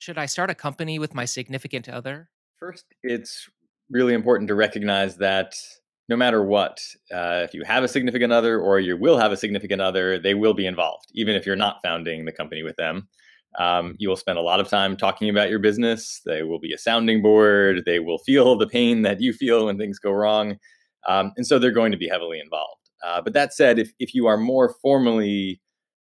Should I start a company with my significant other? First, it's really important to recognize that no matter what, uh, if you have a significant other or you will have a significant other, they will be involved, even if you're not founding the company with them. Um, you will spend a lot of time talking about your business. They will be a sounding board. They will feel the pain that you feel when things go wrong. Um, and so they're going to be heavily involved. Uh, but that said, if, if you are more formally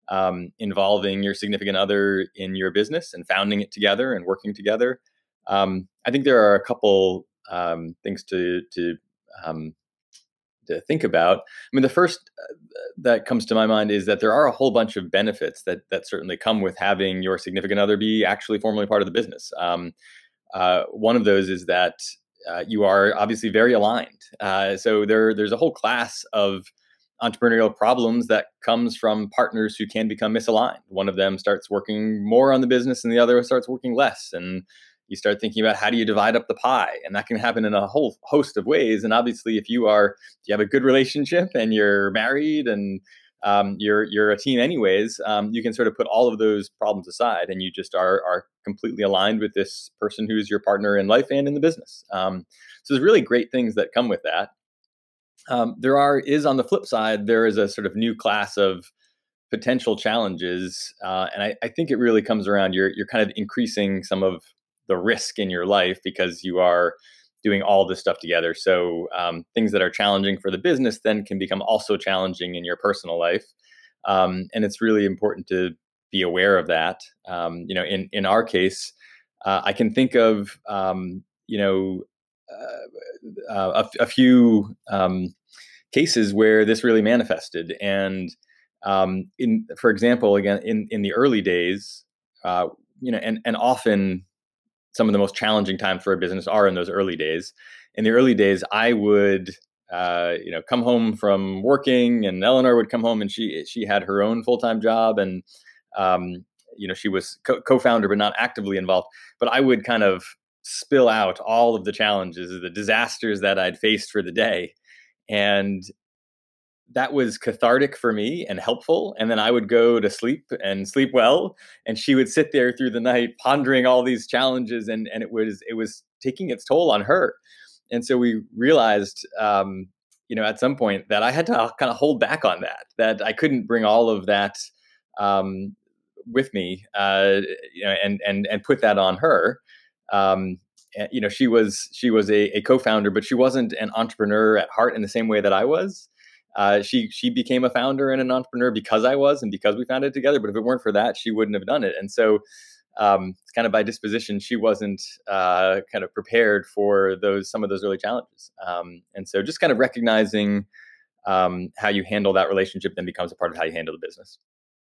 um, involving your significant other in your business and founding it together and working together. Um, I think there are a couple um, things to to um, to think about. I mean, the first uh, that comes to my mind is that there are a whole bunch of benefits that that certainly come with having your significant other be actually formally part of the business. Um, uh, one of those is that uh, you are obviously very aligned. Uh, so there, there's a whole class of entrepreneurial problems that comes from partners who can become misaligned. One of them starts working more on the business and the other starts working less. And you start thinking about how do you divide up the pie and that can happen in a whole host of ways and obviously if you are if you have a good relationship and you're married and um, you're you're a team anyways um, you can sort of put all of those problems aside and you just are are completely aligned with this person who's your partner in life and in the business um, so there's really great things that come with that um, there are is on the flip side there is a sort of new class of potential challenges, uh, and I, I, think it really comes around. You're you're kind of increasing some of the risk in your life because you are doing all this stuff together. So um, things that are challenging for the business then can become also challenging in your personal life, um, and it's really important to be aware of that. Um, you know, in in our case, uh, I can think of um, you know uh, uh, a, a, few um, cases where this really manifested. And um, in, for example, again in in the early days, uh, you know, and and often some of the most challenging times for a business are in those early days. In the early days, I would. Uh, you know, come home from working, and Eleanor would come home, and she she had her own full time job, and um, you know she was co founder but not actively involved. But I would kind of spill out all of the challenges, the disasters that I'd faced for the day. And that was cathartic for me and helpful. And then I would go to sleep and sleep well. And she would sit there through the night pondering all these challenges, and, and it was it was taking its toll on her. And so we realized, um, you know, at some point that I had to kind of hold back on that. That I couldn't bring all of that um, with me, uh, you know, and and and put that on her um, you know, she was she was a, a, co-founder, but she wasn't an entrepreneur at heart in the same way that I was. Uh, she she became a founder and an entrepreneur because I was, and because we founded together. But if it weren't for that, she wouldn't have done it. And so, um, kind of by disposition, she wasn't uh, kind of prepared for those some of those early challenges. Um, and so, just kind of recognizing um, how you handle that relationship then becomes a part of how you handle the business.